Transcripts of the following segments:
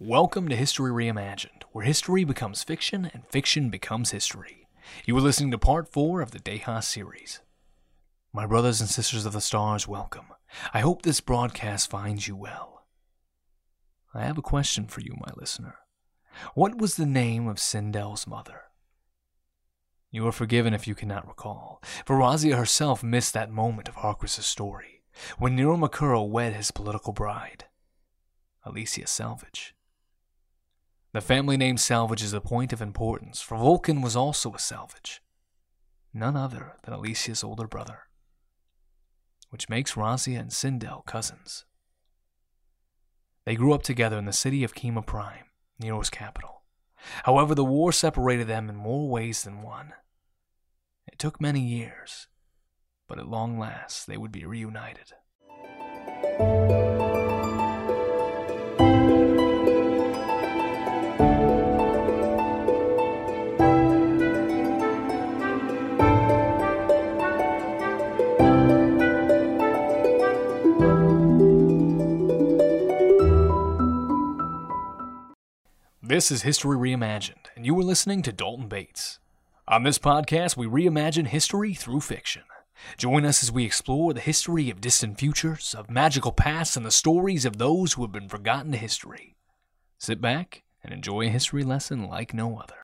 Welcome to History Reimagined, where history becomes fiction and fiction becomes history. You are listening to part four of the Dehas series. My brothers and sisters of the stars, welcome. I hope this broadcast finds you well. I have a question for you, my listener. What was the name of Sindel's mother? You are forgiven if you cannot recall, for Razia herself missed that moment of Harcris's story, when Nero Makuro wed his political bride, Alicia Salvage. The family name Salvage is a point of importance, for Vulcan was also a Salvage, none other than Alicia's older brother, which makes Razia and Sindel cousins. They grew up together in the city of Kima Prime, Nero's capital. However, the war separated them in more ways than one. It took many years, but at long last they would be reunited. This is History Reimagined, and you are listening to Dalton Bates. On this podcast, we reimagine history through fiction. Join us as we explore the history of distant futures, of magical pasts, and the stories of those who have been forgotten to history. Sit back and enjoy a history lesson like no other.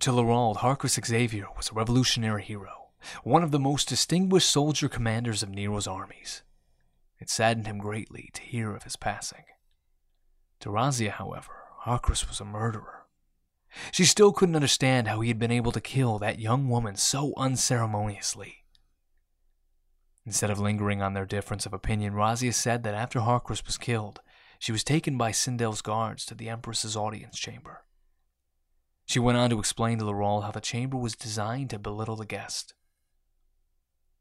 To Laurald, Harcris Xavier was a revolutionary hero, one of the most distinguished soldier commanders of Nero's armies. It saddened him greatly to hear of his passing. To Razia, however, Harcris was a murderer. She still couldn't understand how he had been able to kill that young woman so unceremoniously. Instead of lingering on their difference of opinion, Razia said that after Harcris was killed, she was taken by Sindel's guards to the Empress's audience chamber. She went on to explain to Laurel how the chamber was designed to belittle the guest.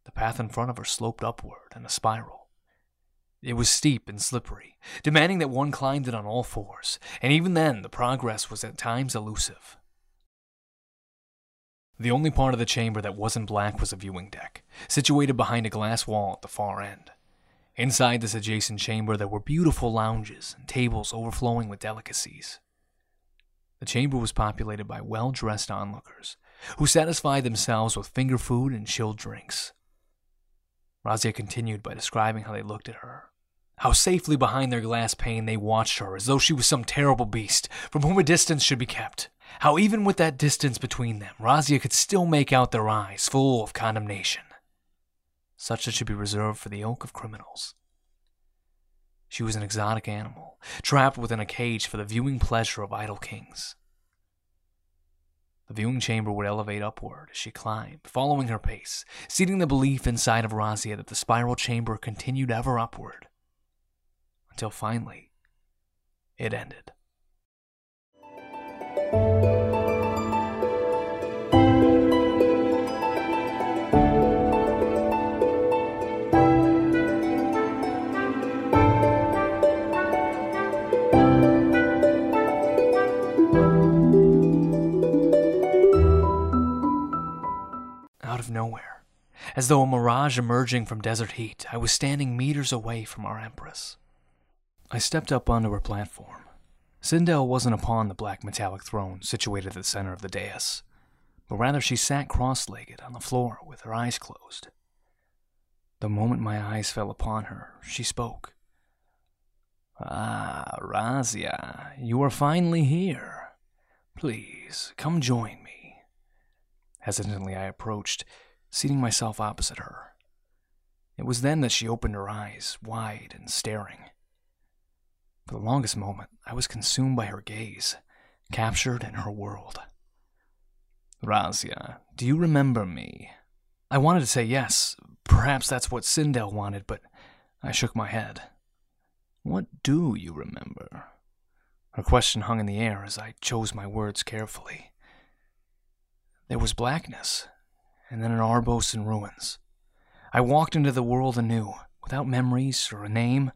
The path in front of her sloped upward in a spiral. It was steep and slippery, demanding that one climbed it on all fours, and even then the progress was at times elusive. The only part of the chamber that wasn't black was a viewing deck, situated behind a glass wall at the far end. Inside this adjacent chamber, there were beautiful lounges and tables overflowing with delicacies. The chamber was populated by well dressed onlookers, who satisfied themselves with finger food and chilled drinks. Razia continued by describing how they looked at her. How safely behind their glass pane they watched her as though she was some terrible beast from whom a distance should be kept. How even with that distance between them, Razia could still make out their eyes full of condemnation. Such as should be reserved for the ilk of criminals. She was an exotic animal, trapped within a cage for the viewing pleasure of idle kings. The viewing chamber would elevate upward as she climbed, following her pace, seeding the belief inside of Razia that the spiral chamber continued ever upward. Until finally, it ended. Nowhere, as though a mirage emerging from desert heat, I was standing meters away from our Empress. I stepped up onto her platform. Sindel wasn't upon the black metallic throne situated at the center of the dais, but rather she sat cross legged on the floor with her eyes closed. The moment my eyes fell upon her, she spoke. Ah, Razia, you are finally here. Please, come join me. Hesitantly, I approached, seating myself opposite her. It was then that she opened her eyes, wide and staring. For the longest moment, I was consumed by her gaze, captured in her world. Razia, do you remember me? I wanted to say yes. Perhaps that's what Sindel wanted, but I shook my head. What do you remember? Her question hung in the air as I chose my words carefully. There was blackness, and then an Arbos in ruins. I walked into the world anew, without memories or a name.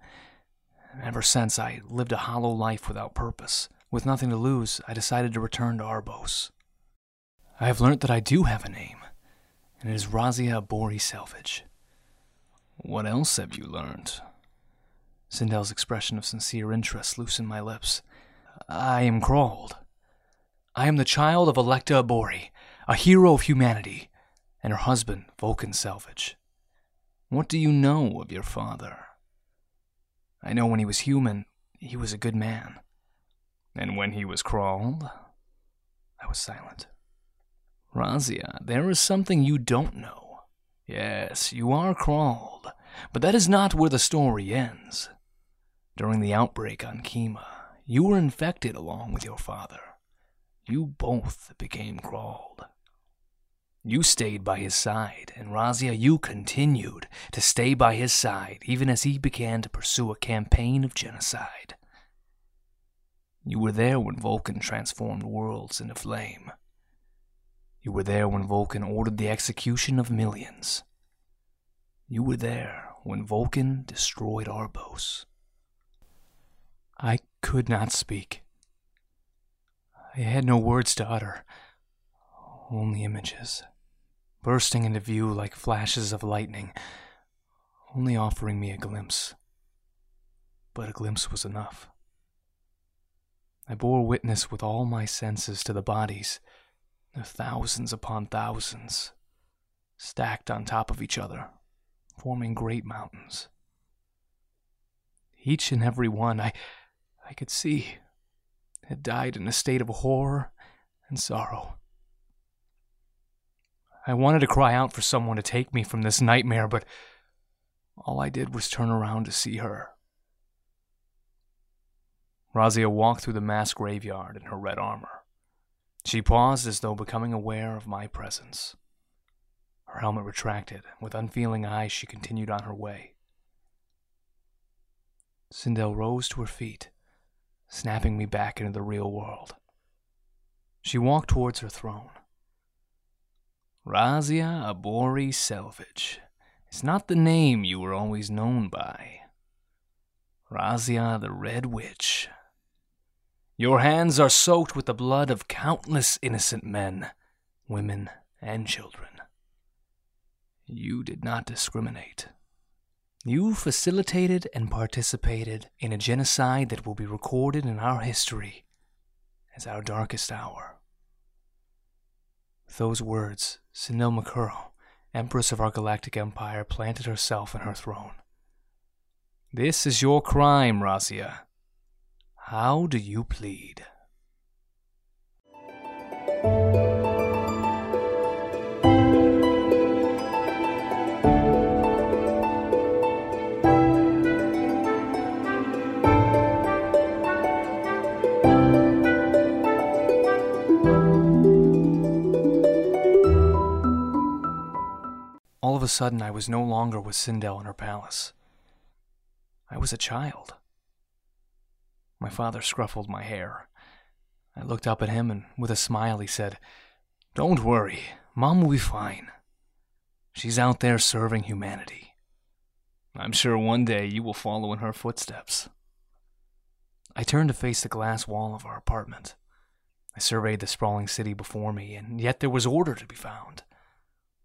Ever since, I lived a hollow life without purpose. With nothing to lose, I decided to return to Arbos. I have learnt that I do have a name, and it is Razia Abori Selvage. What else have you learnt? Sindel's expression of sincere interest loosened my lips. I am crawled. I am the child of Electa Abori, a hero of humanity, and her husband, Vulcan Selvage. What do you know of your father? I know when he was human, he was a good man. And when he was crawled? I was silent. Razia, there is something you don't know. Yes, you are crawled, but that is not where the story ends. During the outbreak on Kima, you were infected along with your father. You both became crawled. You stayed by his side, and Razia, you continued to stay by his side even as he began to pursue a campaign of genocide. You were there when Vulcan transformed worlds into flame. You were there when Vulcan ordered the execution of millions. You were there when Vulcan destroyed Arbos. I could not speak. I had no words to utter, only images, bursting into view like flashes of lightning, only offering me a glimpse. But a glimpse was enough. I bore witness with all my senses to the bodies, the thousands upon thousands, stacked on top of each other, forming great mountains. Each and every one I, I could see had died in a state of horror and sorrow. I wanted to cry out for someone to take me from this nightmare, but all I did was turn around to see her. Razia walked through the mass graveyard in her red armor. She paused as though becoming aware of my presence. Her helmet retracted. And with unfeeling eyes, she continued on her way. Sindel rose to her feet, snapping me back into the real world. She walked towards her throne. Razia Abori Selvage. It's not the name you were always known by. Razia the Red Witch. Your hands are soaked with the blood of countless innocent men, women, and children. You did not discriminate. You facilitated and participated in a genocide that will be recorded in our history as our darkest hour. Those words, Makuro, Empress of our galactic empire, planted herself in her throne. This is your crime, Razia. How do you plead? Of a sudden, I was no longer with Sindel in her palace. I was a child. My father scruffled my hair. I looked up at him, and with a smile, he said, Don't worry, Mom will be fine. She's out there serving humanity. I'm sure one day you will follow in her footsteps. I turned to face the glass wall of our apartment. I surveyed the sprawling city before me, and yet there was order to be found.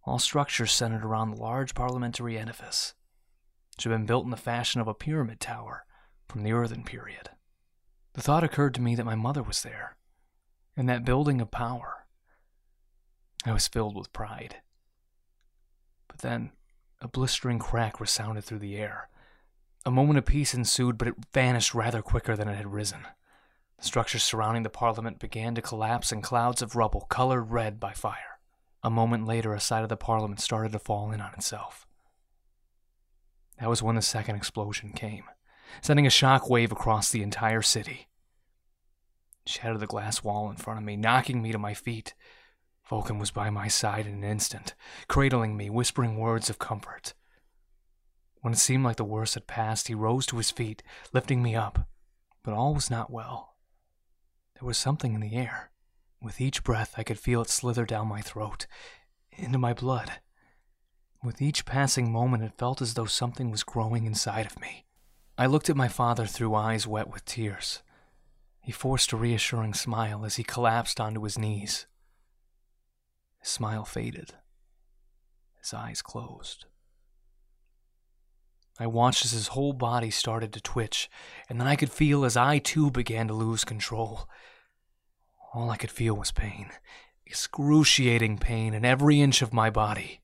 All structures centered around the large parliamentary edifice, which had been built in the fashion of a pyramid tower from the earthen period. The thought occurred to me that my mother was there, in that building of power. I was filled with pride. But then, a blistering crack resounded through the air. A moment of peace ensued, but it vanished rather quicker than it had risen. The structures surrounding the parliament began to collapse in clouds of rubble colored red by fire. A moment later, a side of the parliament started to fall in on itself. That was when the second explosion came, sending a shock wave across the entire city. It shattered the glass wall in front of me, knocking me to my feet. Vulcan was by my side in an instant, cradling me, whispering words of comfort. When it seemed like the worst had passed, he rose to his feet, lifting me up. But all was not well. There was something in the air. With each breath, I could feel it slither down my throat, into my blood. With each passing moment, it felt as though something was growing inside of me. I looked at my father through eyes wet with tears. He forced a reassuring smile as he collapsed onto his knees. His smile faded. His eyes closed. I watched as his whole body started to twitch, and then I could feel as I too began to lose control. All I could feel was pain, excruciating pain in every inch of my body.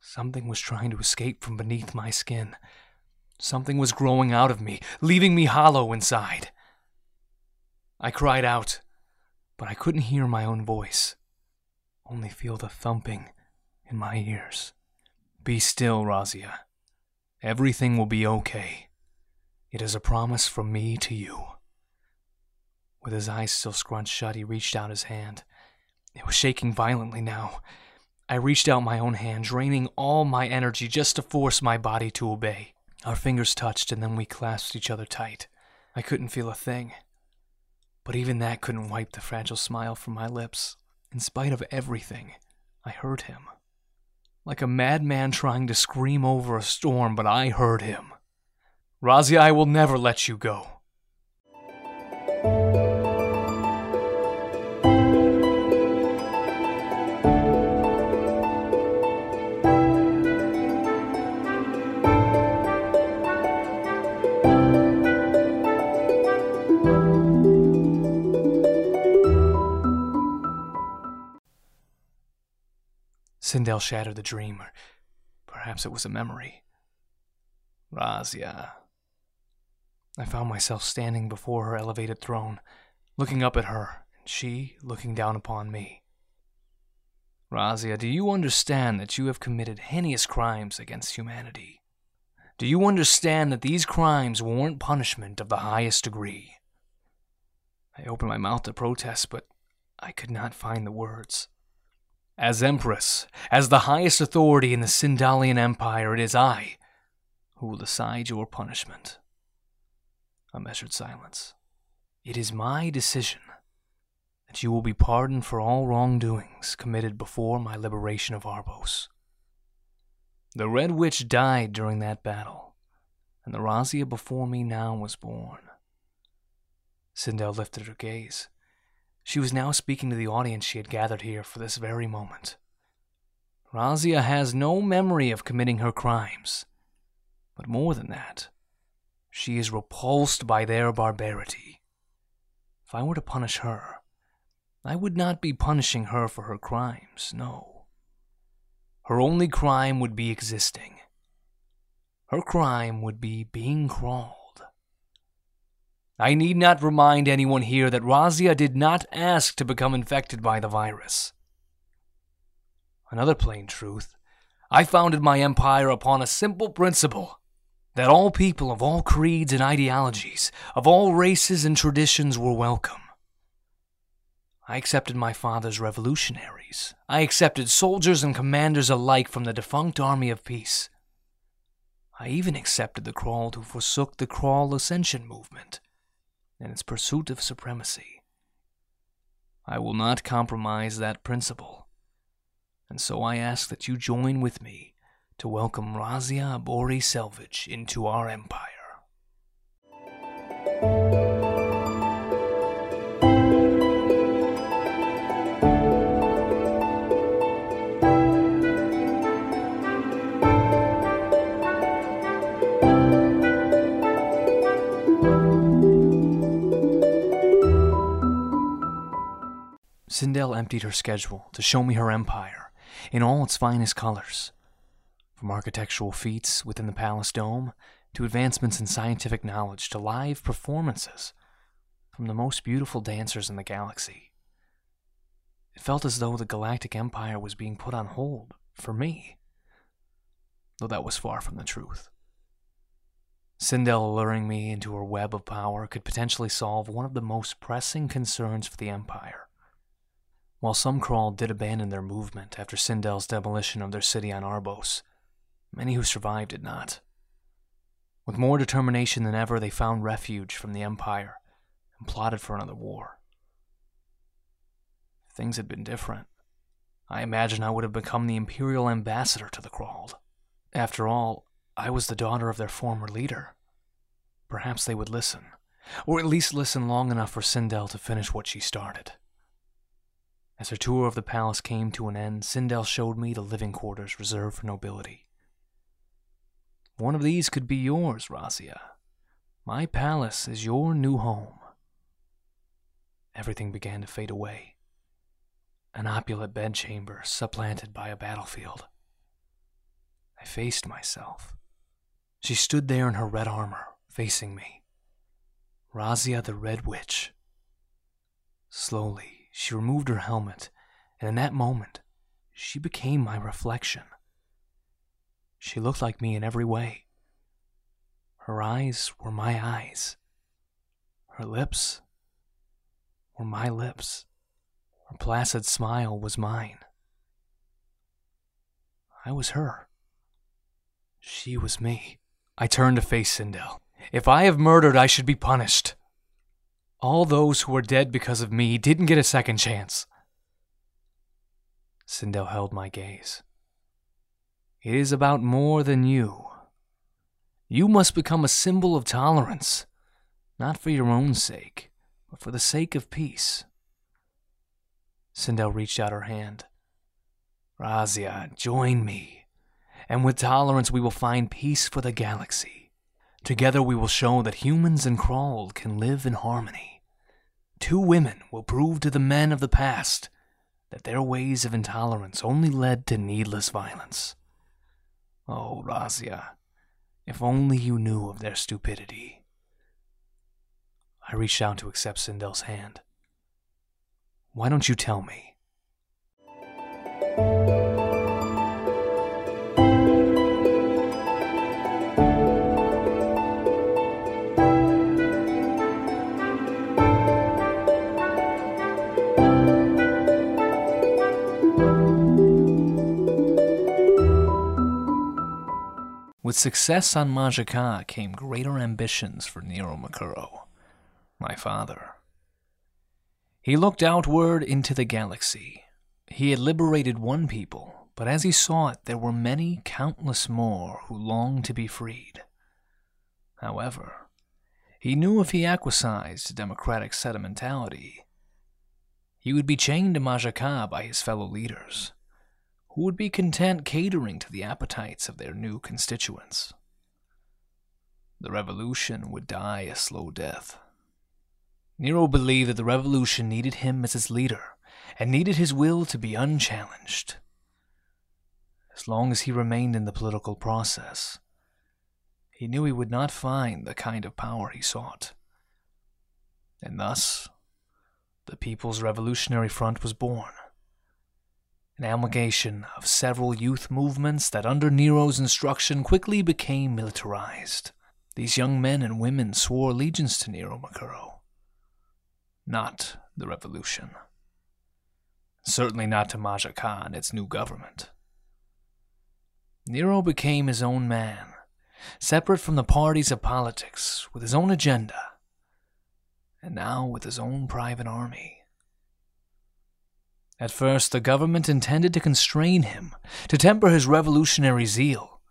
Something was trying to escape from beneath my skin. Something was growing out of me, leaving me hollow inside. I cried out, but I couldn't hear my own voice, only feel the thumping in my ears. Be still, Razia. Everything will be okay. It is a promise from me to you. With his eyes still scrunched shut, he reached out his hand. It was shaking violently now. I reached out my own hand, draining all my energy just to force my body to obey. Our fingers touched, and then we clasped each other tight. I couldn't feel a thing. But even that couldn't wipe the fragile smile from my lips. In spite of everything, I heard him like a madman trying to scream over a storm, but I heard him. Razia, I will never let you go. Sindel shattered the dream, or perhaps it was a memory. Razia. I found myself standing before her elevated throne, looking up at her, and she looking down upon me. Razia, do you understand that you have committed heinous crimes against humanity? Do you understand that these crimes warrant punishment of the highest degree? I opened my mouth to protest, but I could not find the words. As Empress, as the highest authority in the Sindalian Empire, it is I who will decide your punishment. A measured silence. It is my decision that you will be pardoned for all wrongdoings committed before my liberation of Arbos. The Red Witch died during that battle, and the Razia before me now was born. Sindel lifted her gaze. She was now speaking to the audience she had gathered here for this very moment. Razia has no memory of committing her crimes. But more than that, she is repulsed by their barbarity. If I were to punish her, I would not be punishing her for her crimes, no. Her only crime would be existing. Her crime would be being crawled. I need not remind anyone here that Razia did not ask to become infected by the virus. Another plain truth I founded my empire upon a simple principle that all people of all creeds and ideologies, of all races and traditions, were welcome. I accepted my father's revolutionaries. I accepted soldiers and commanders alike from the defunct army of peace. I even accepted the Crawled who forsook the Crawl Ascension movement and its pursuit of supremacy. I will not compromise that principle, and so I ask that you join with me to welcome Razia Abori Selvage into our empire. Emptied her schedule to show me her empire in all its finest colors. From architectural feats within the palace dome to advancements in scientific knowledge to live performances from the most beautiful dancers in the galaxy. It felt as though the Galactic Empire was being put on hold for me. though that was far from the truth. Sindel luring me into her web of power could potentially solve one of the most pressing concerns for the Empire. While some Krall did abandon their movement after Sindel's demolition of their city on Arbos, many who survived did not. With more determination than ever, they found refuge from the Empire and plotted for another war. If things had been different. I imagine I would have become the Imperial ambassador to the Krall. After all, I was the daughter of their former leader. Perhaps they would listen, or at least listen long enough for Sindel to finish what she started. As her tour of the palace came to an end, Sindel showed me the living quarters reserved for nobility. One of these could be yours, Razia. My palace is your new home. Everything began to fade away. An opulent bedchamber supplanted by a battlefield. I faced myself. She stood there in her red armor, facing me. Razia the Red Witch. Slowly, she removed her helmet, and in that moment, she became my reflection. She looked like me in every way. Her eyes were my eyes. Her lips were my lips. Her placid smile was mine. I was her. She was me. I turned to face Sindel. If I have murdered, I should be punished. All those who are dead because of me didn't get a second chance. Sindel held my gaze. It is about more than you. You must become a symbol of tolerance, not for your own sake, but for the sake of peace. Sindel reached out her hand. Razia, join me, and with tolerance we will find peace for the galaxy. Together we will show that humans and Krall can live in harmony. Two women will prove to the men of the past that their ways of intolerance only led to needless violence. Oh, Razia, if only you knew of their stupidity. I reached out to accept Sindel's hand. Why don't you tell me? With success on Majaka came greater ambitions for Nero Makuro, my father. He looked outward into the galaxy. He had liberated one people, but as he saw it, there were many, countless more who longed to be freed. However, he knew if he acquiesced to democratic sentimentality, he would be chained to Majaka by his fellow leaders who would be content catering to the appetites of their new constituents. The revolution would die a slow death. Nero believed that the revolution needed him as its leader and needed his will to be unchallenged. As long as he remained in the political process, he knew he would not find the kind of power he sought. And thus, the People's Revolutionary Front was born an amalgamation of several youth movements that, under Nero's instruction, quickly became militarized. These young men and women swore allegiance to Nero Makuro, not the revolution. Certainly not to Majaka and its new government. Nero became his own man, separate from the parties of politics, with his own agenda, and now with his own private army. At first, the government intended to constrain him, to temper his revolutionary zeal.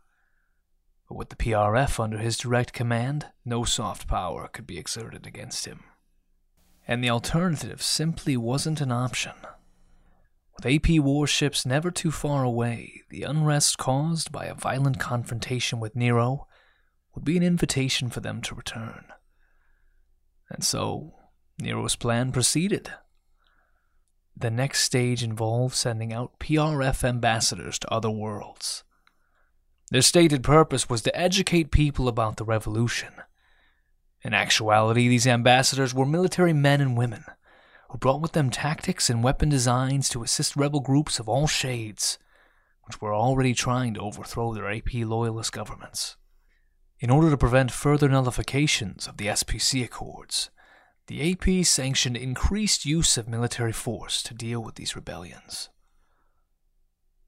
But with the PRF under his direct command, no soft power could be exerted against him. And the alternative simply wasn't an option. With AP warships never too far away, the unrest caused by a violent confrontation with Nero would be an invitation for them to return. And so, Nero's plan proceeded. The next stage involved sending out PRF ambassadors to other worlds. Their stated purpose was to educate people about the revolution. In actuality, these ambassadors were military men and women who brought with them tactics and weapon designs to assist rebel groups of all shades, which were already trying to overthrow their AP loyalist governments. In order to prevent further nullifications of the SPC Accords, the AP sanctioned increased use of military force to deal with these rebellions.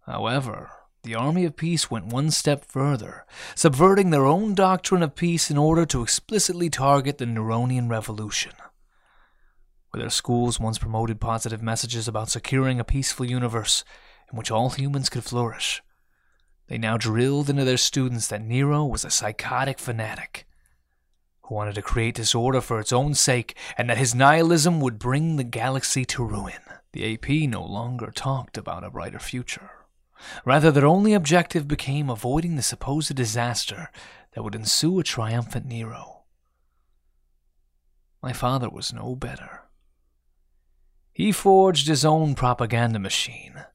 However, the Army of Peace went one step further, subverting their own doctrine of peace in order to explicitly target the Neronian Revolution. Where their schools once promoted positive messages about securing a peaceful universe in which all humans could flourish, they now drilled into their students that Nero was a psychotic fanatic who wanted to create disorder for its own sake and that his nihilism would bring the galaxy to ruin. The AP no longer talked about a brighter future. Rather, their only objective became avoiding the supposed disaster that would ensue a triumphant Nero. My father was no better. He forged his own propaganda machine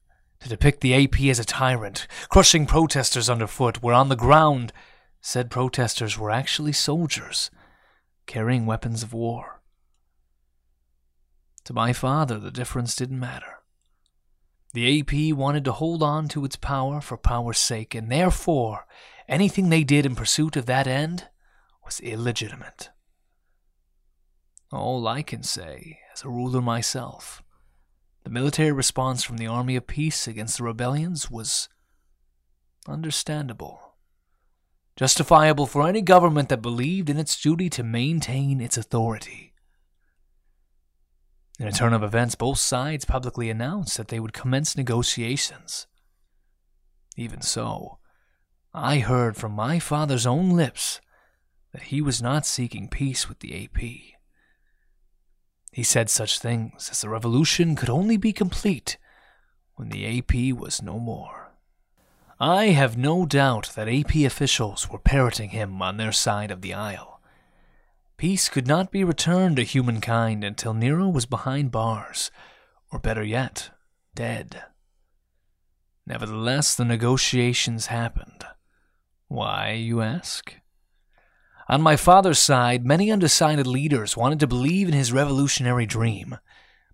to depict the AP as a tyrant, crushing protesters underfoot, where on the ground, said protesters were actually soldiers carrying weapons of war. To my father, the difference didn't matter. The AP wanted to hold on to its power for power's sake, and therefore anything they did in pursuit of that end was illegitimate. All I can say, as a ruler myself, the military response from the Army of Peace against the rebellions was understandable, justifiable for any government that believed in its duty to maintain its authority. In a turn of events, both sides publicly announced that they would commence negotiations. Even so, I heard from my father's own lips that he was not seeking peace with the AP. He said such things as the revolution could only be complete when the AP was no more. I have no doubt that AP officials were parroting him on their side of the aisle. Peace could not be returned to humankind until Nero was behind bars, or better yet, dead. Nevertheless, the negotiations happened. Why, you ask? On my father's side, many undecided leaders wanted to believe in his revolutionary dream,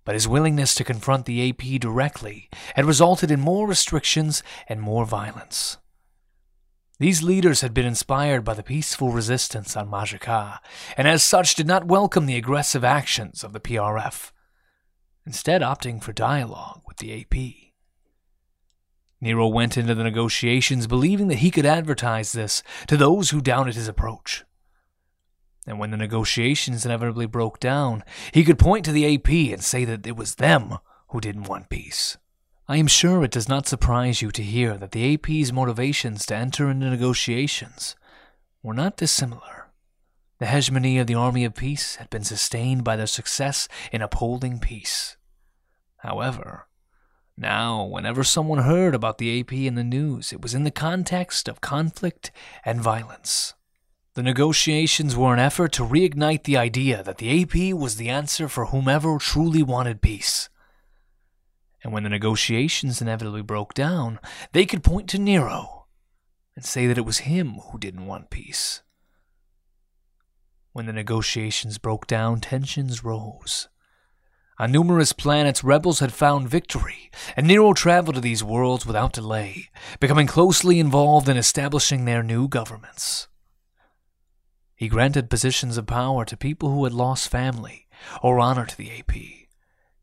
but his willingness to confront the AP directly had resulted in more restrictions and more violence. These leaders had been inspired by the peaceful resistance on Majaka, and as such did not welcome the aggressive actions of the PRF, instead opting for dialogue with the AP. Nero went into the negotiations believing that he could advertise this to those who doubted his approach. And when the negotiations inevitably broke down, he could point to the AP and say that it was them who didn't want peace. I am sure it does not surprise you to hear that the AP's motivations to enter into negotiations were not dissimilar. The hegemony of the Army of Peace had been sustained by their success in upholding peace. However, now, whenever someone heard about the AP in the news, it was in the context of conflict and violence. The negotiations were an effort to reignite the idea that the AP was the answer for whomever truly wanted peace and when the negotiations inevitably broke down, they could point to Nero and say that it was him who didn't want peace. When the negotiations broke down, tensions rose. On numerous planets, rebels had found victory, and Nero traveled to these worlds without delay, becoming closely involved in establishing their new governments. He granted positions of power to people who had lost family or honor to the AP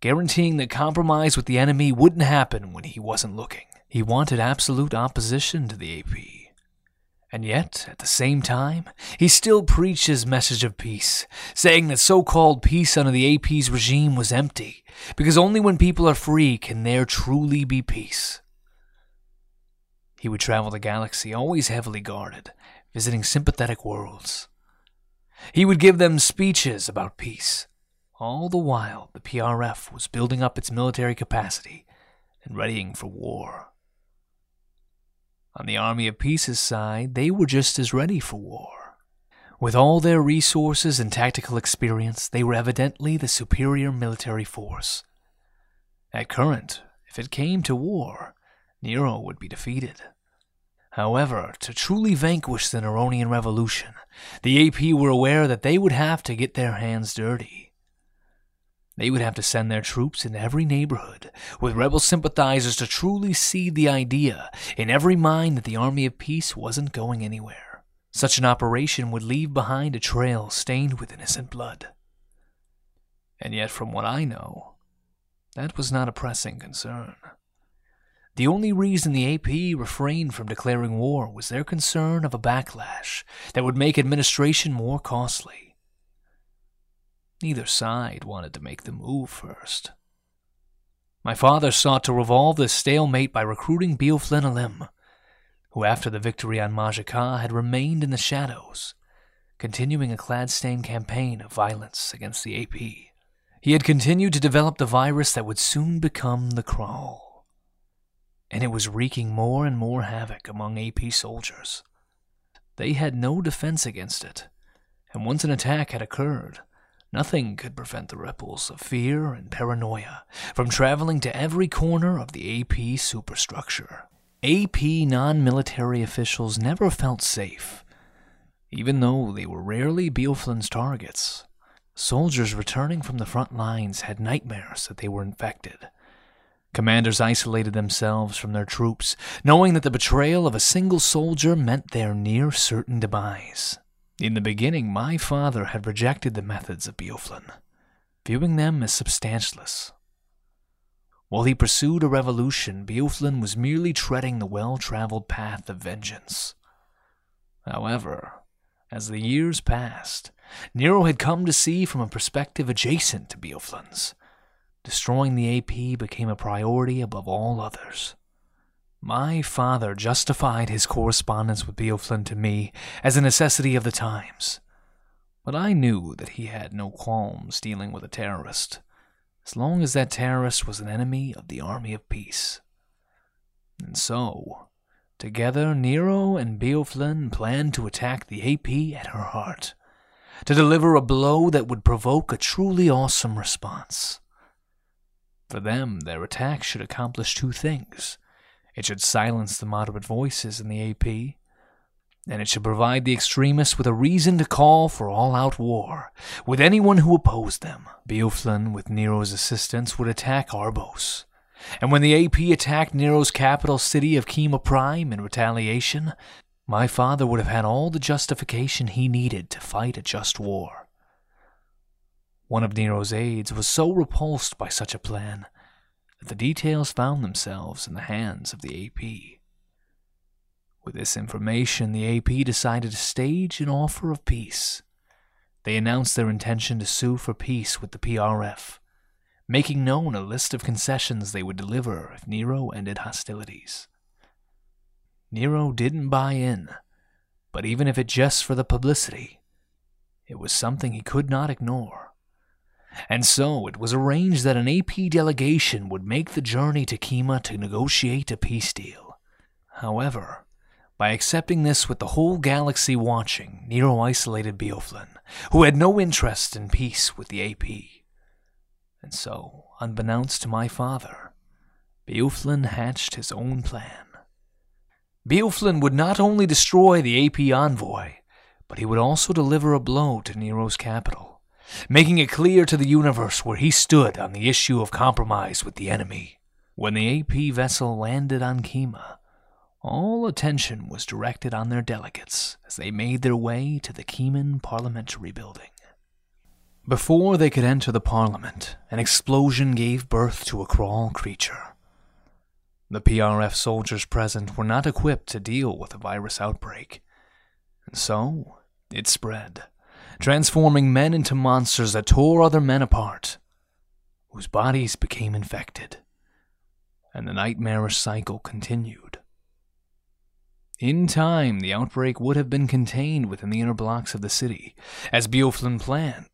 guaranteeing that compromise with the enemy wouldn't happen when he wasn't looking. He wanted absolute opposition to the AP. And yet, at the same time, he still preached his message of peace, saying that so called peace under the AP's regime was empty, because only when people are free can there truly be peace. He would travel the galaxy, always heavily guarded, visiting sympathetic worlds. He would give them speeches about peace, all the while, the PRF was building up its military capacity and readying for war. On the Army of Peace's side, they were just as ready for war. With all their resources and tactical experience, they were evidently the superior military force. At current, if it came to war, Nero would be defeated. However, to truly vanquish the Neronian Revolution, the AP were aware that they would have to get their hands dirty. They would have to send their troops into every neighborhood with rebel sympathizers to truly seed the idea in every mind that the Army of Peace wasn't going anywhere. Such an operation would leave behind a trail stained with innocent blood. And yet, from what I know, that was not a pressing concern. The only reason the AP refrained from declaring war was their concern of a backlash that would make administration more costly. Neither side wanted to make the move first. My father sought to revolve this stalemate by recruiting Alim, who after the victory on Majaka had remained in the shadows, continuing a Cladstane campaign of violence against the AP. He had continued to develop the virus that would soon become the Crawl and it was wreaking more and more havoc among AP soldiers. They had no defense against it, and once an attack had occurred, nothing could prevent the ripples of fear and paranoia from traveling to every corner of the AP superstructure. AP non military officials never felt safe, even though they were rarely Beoflin's targets. Soldiers returning from the front lines had nightmares that they were infected Commanders isolated themselves from their troops, knowing that the betrayal of a single soldier meant their near certain demise. In the beginning, my father had rejected the methods of Beoflin, viewing them as substantialist. While he pursued a revolution, Beoflin was merely treading the well traveled path of vengeance. However, as the years passed, Nero had come to see from a perspective adjacent to Beoflin's Destroying the AP became a priority above all others. My father justified his correspondence with Beoflin to me as a necessity of the times, but I knew that he had no qualms dealing with a terrorist, as long as that terrorist was an enemy of the army of peace. And so, together Nero and Beoflin planned to attack the AP at her heart, to deliver a blow that would provoke a truly awesome response. For them, their attack should accomplish two things. It should silence the moderate voices in the AP, and it should provide the extremists with a reason to call for all out war with anyone who opposed them. Beoflin, with Nero's assistance, would attack Arbos. And when the AP attacked Nero's capital city of Kima Prime in retaliation, my father would have had all the justification he needed to fight a just war. One of Nero's aides was so repulsed by such a plan that the details found themselves in the hands of the AP. With this information, the AP decided to stage an offer of peace. They announced their intention to sue for peace with the PRF, making known a list of concessions they would deliver if Nero ended hostilities. Nero didn't buy in, but even if it just for the publicity, it was something he could not ignore. And so it was arranged that an AP delegation would make the journey to Kima to negotiate a peace deal. However, by accepting this with the whole galaxy watching, Nero isolated Beoflin, who had no interest in peace with the AP. And so, unbeknownst to my father, Beoflin hatched his own plan. Beoflin would not only destroy the AP envoy, but he would also deliver a blow to Nero's capital making it clear to the universe where he stood on the issue of compromise with the enemy. When the AP vessel landed on Kima, all attention was directed on their delegates as they made their way to the Kiman Parliamentary Building. Before they could enter the Parliament, an explosion gave birth to a crawl creature. The PRF soldiers present were not equipped to deal with a virus outbreak, and so it spread transforming men into monsters that tore other men apart, whose bodies became infected, and the nightmarish cycle continued. In time, the outbreak would have been contained within the inner blocks of the city, as Beoflin planned,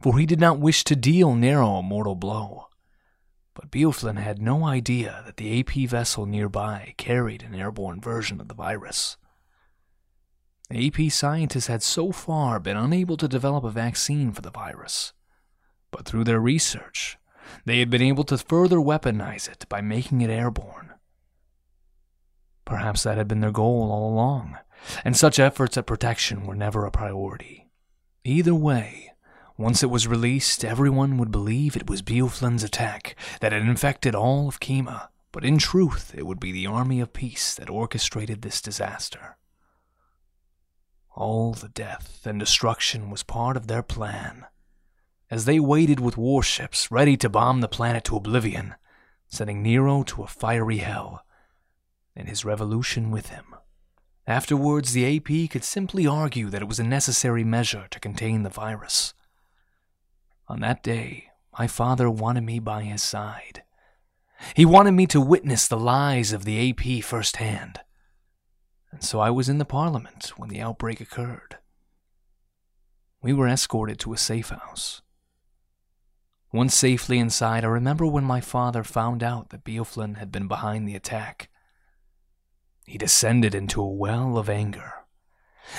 for he did not wish to deal Nero a mortal blow. But Beoflin had no idea that the AP vessel nearby carried an airborne version of the virus. AP scientists had so far been unable to develop a vaccine for the virus, but through their research, they had been able to further weaponize it by making it airborne. Perhaps that had been their goal all along, and such efforts at protection were never a priority. Either way, Once it was released, everyone would believe it was Beoflin's attack that had infected all of Kima, but in truth, it would be the Army of Peace that orchestrated this disaster. All the death and destruction was part of their plan. As they waited with warships ready to bomb the planet to oblivion, sending Nero to a fiery hell, and his revolution with him. Afterwards, the AP could simply argue that it was a necessary measure to contain the virus. On that day, my father wanted me by his side. He wanted me to witness the lies of the AP firsthand. And so I was in the parliament when the outbreak occurred. We were escorted to a safe house. Once safely inside, I remember when my father found out that Beoflin had been behind the attack. He descended into a well of anger.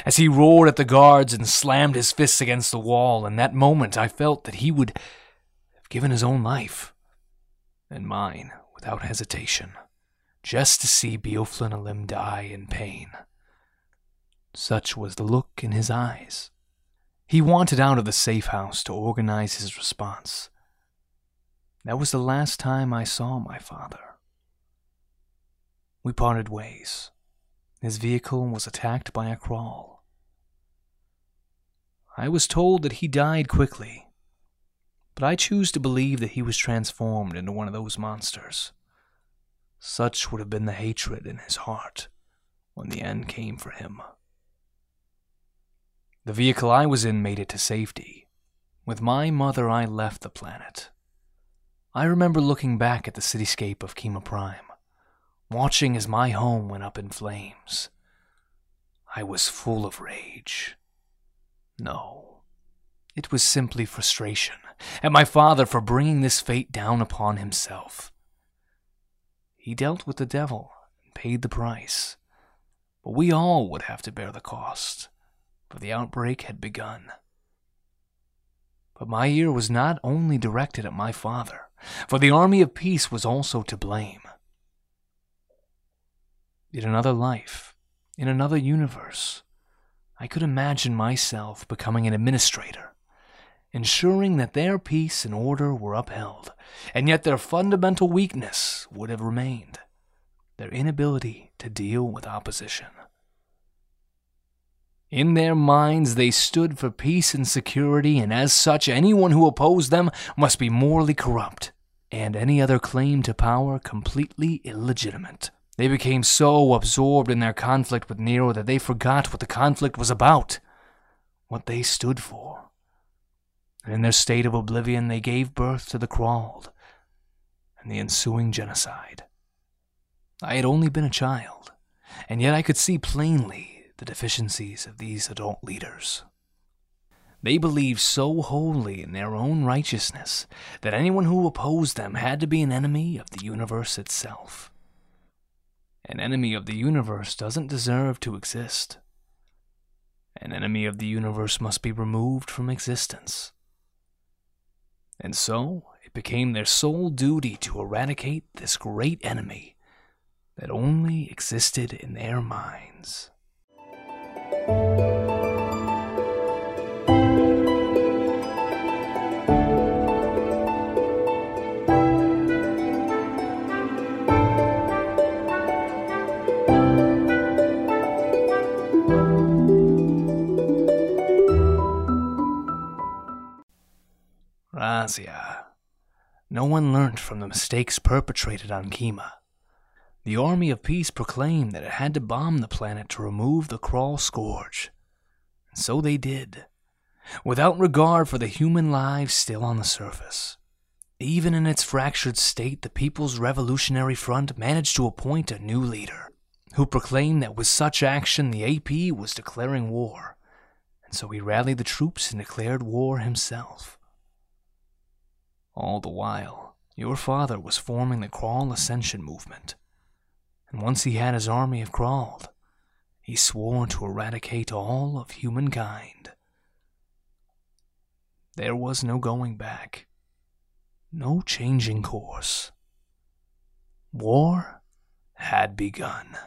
As he roared at the guards and slammed his fists against the wall, in that moment I felt that he would have given his own life, and mine without hesitation, just to see Beoflin Alim die in pain. Such was the look in his eyes. He wanted out of the safe house to organize his response. That was the last time I saw my father. We parted ways. His vehicle was attacked by a Kraul. I was told that he died quickly, but I choose to believe that he was transformed into one of those monsters. Such would have been the hatred in his heart when the end came for him. The vehicle I was in made it to safety. With my mother, I left the planet. I remember looking back at the cityscape of Kima Prime watching as my home went up in flames. I was full of rage. No, it was simply frustration at my father for bringing this fate down upon himself. He dealt with the devil and paid the price, but we all would have to bear the cost, for the outbreak had begun. But my ear was not only directed at my father, for the army of peace was also to blame in another life, in another universe, I could imagine myself becoming an administrator, ensuring that their peace and order were upheld, and yet their fundamental weakness would have remained their inability to deal with opposition. In their minds, they stood for peace and security, and as such, anyone who opposed them must be morally corrupt, and any other claim to power completely illegitimate. They became so absorbed in their conflict with Nero that they forgot what the conflict was about, what they stood for. And in their state of oblivion, they gave birth to the Kraul and the ensuing genocide. I had only been a child, and yet I could see plainly the deficiencies of these adult leaders. They believed so wholly in their own righteousness that anyone who opposed them had to be an enemy of the universe itself. An enemy of the universe doesn't deserve to exist. An enemy of the universe must be removed from existence. And so, it became their sole duty to eradicate this great enemy that only existed in their minds. Razia. No one learnt from the mistakes perpetrated on Kima. The Army of Peace proclaimed that it had to bomb the planet to remove the Kraul Scourge. And so they did, without regard for the human lives still on the surface. Even in its fractured state, the People's Revolutionary Front managed to appoint a new leader, who proclaimed that with such action the AP was declaring war, and so he rallied the troops and declared war himself. All the while, your father was forming the Kraul Ascension movement. And once he had his army of Kraul, he swore to eradicate all of humankind. There was no going back, no changing course. War had begun.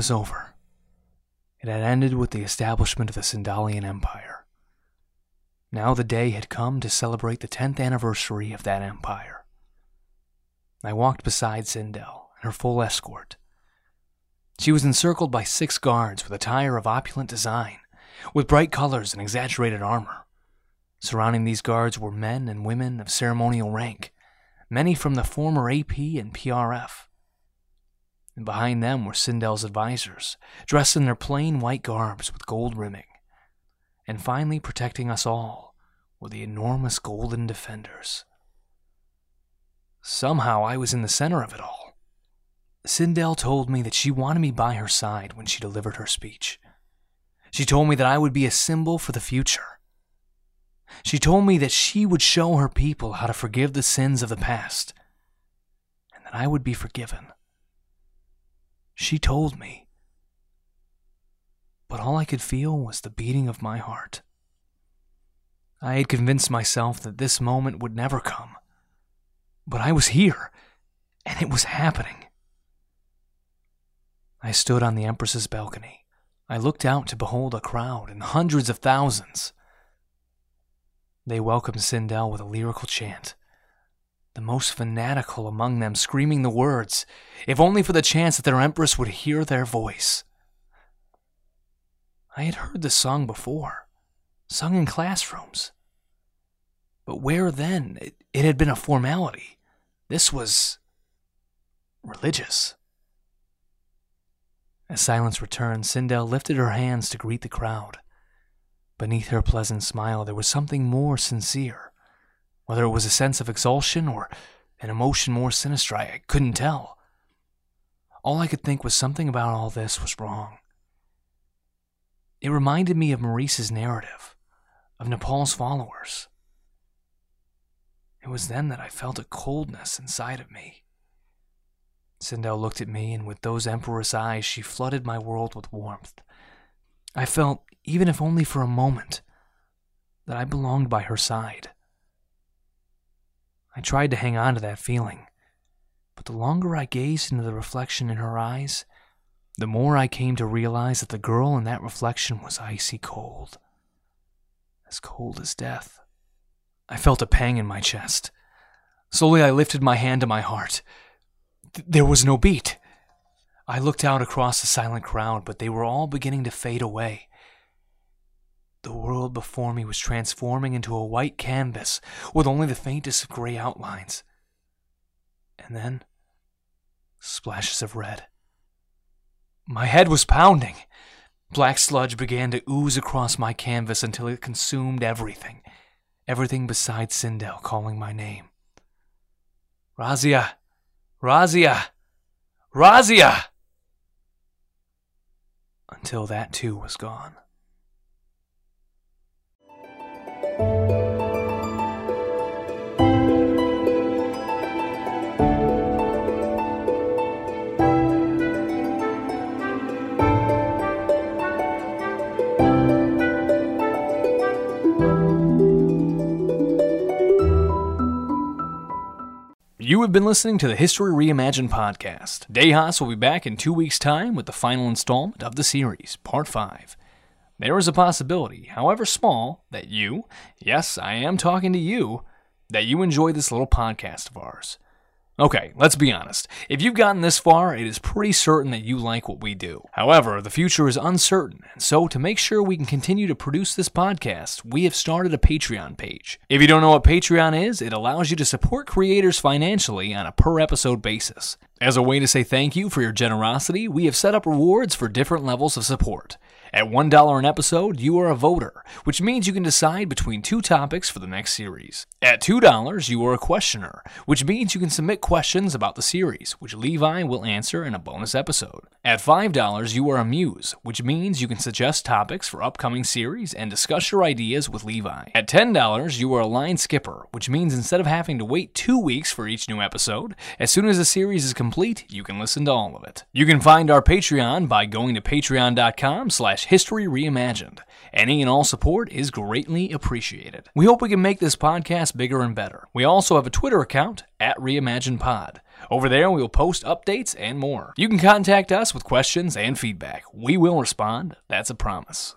Was over. It had ended with the establishment of the Sindalian Empire. Now the day had come to celebrate the 10th anniversary of that empire. I walked beside Sindel and her full escort. She was encircled by six guards with attire of opulent design, with bright colors and exaggerated armor. Surrounding these guards were men and women of ceremonial rank, many from the former AP and PRF. And behind them were Sindel's advisors, dressed in their plain white garbs with gold rimming. And finally, protecting us all were the enormous golden defenders. Somehow I was in the center of it all. Sindel told me that she wanted me by her side when she delivered her speech. She told me that I would be a symbol for the future. She told me that she would show her people how to forgive the sins of the past, and that I would be forgiven. She told me. But all I could feel was the beating of my heart. I had convinced myself that this moment would never come. But I was here, and it was happening. I stood on the Empress's balcony. I looked out to behold a crowd in hundreds of thousands. They welcomed Sindel with a lyrical chant, the most fanatical among them screaming the words, if only for the chance that their Empress would hear their voice. I had heard the song before, sung in classrooms. But where then? It, it had been a formality. This was religious. As silence returned, Sindel lifted her hands to greet the crowd. Beneath her pleasant smile, there was something more sincere. Whether it was a sense of exultation or an emotion more sinister, I couldn't tell. All I could think was something about all this was wrong. It reminded me of Maurice's narrative, of Nepal's followers. It was then that I felt a coldness inside of me. Sindel looked at me, and with those empress eyes, she flooded my world with warmth. I felt, even if only for a moment, that I belonged by her side. I tried to hang on to that feeling, but the longer I gazed into the reflection in her eyes, the more I came to realize that the girl in that reflection was icy cold. As cold as death. I felt a pang in my chest. Slowly I lifted my hand to my heart. There was no beat. I looked out across the silent crowd, but they were all beginning to fade away. The world before me was transforming into a white canvas with only the faintest of gray outlines. And then, splashes of red. My head was pounding. Black sludge began to ooze across my canvas until it consumed everything. Everything besides Sindel calling my name. Razia! Razia! Razia! Until that too was gone. You have been listening to the History Reimagined podcast. Dehas will be back in two weeks' time with the final installment of the series, Part 5. There is a possibility, however small, that you, yes, I am talking to you, that you enjoy this little podcast of ours. Okay, let's be honest. If you've gotten this far, it is pretty certain that you like what we do. However, the future is uncertain, and so to make sure we can continue to produce this podcast, we have started a Patreon page. If you don't know what Patreon is, it allows you to support creators financially on a per episode basis. As a way to say thank you for your generosity, we have set up rewards for different levels of support. At $1 an episode, you are a voter, which means you can decide between two topics for the next series. At $2, you are a questioner, which means you can submit questions about the series, which Levi will answer in a bonus episode. At $5, you are a muse, which means you can suggest topics for upcoming series and discuss your ideas with Levi. At $10, you are a line skipper, which means instead of having to wait two weeks for each new episode, as soon as a series is complete, you can listen to all of it. You can find our Patreon by going to patreon.com slash history reimagined. Any and all support is greatly appreciated. We hope we can make this podcast bigger and better. We also have a Twitter account at ReimaginedPod. Over there, we will post updates and more. You can contact us with questions and feedback. We will respond. That's a promise.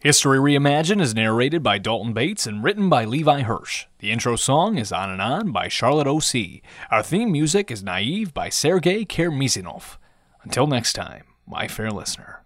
History Reimagined is narrated by Dalton Bates and written by Levi Hersh. The intro song is On and On by Charlotte O.C. Our theme music is Naive by Sergei Kermizinov. Until next time, my fair listener.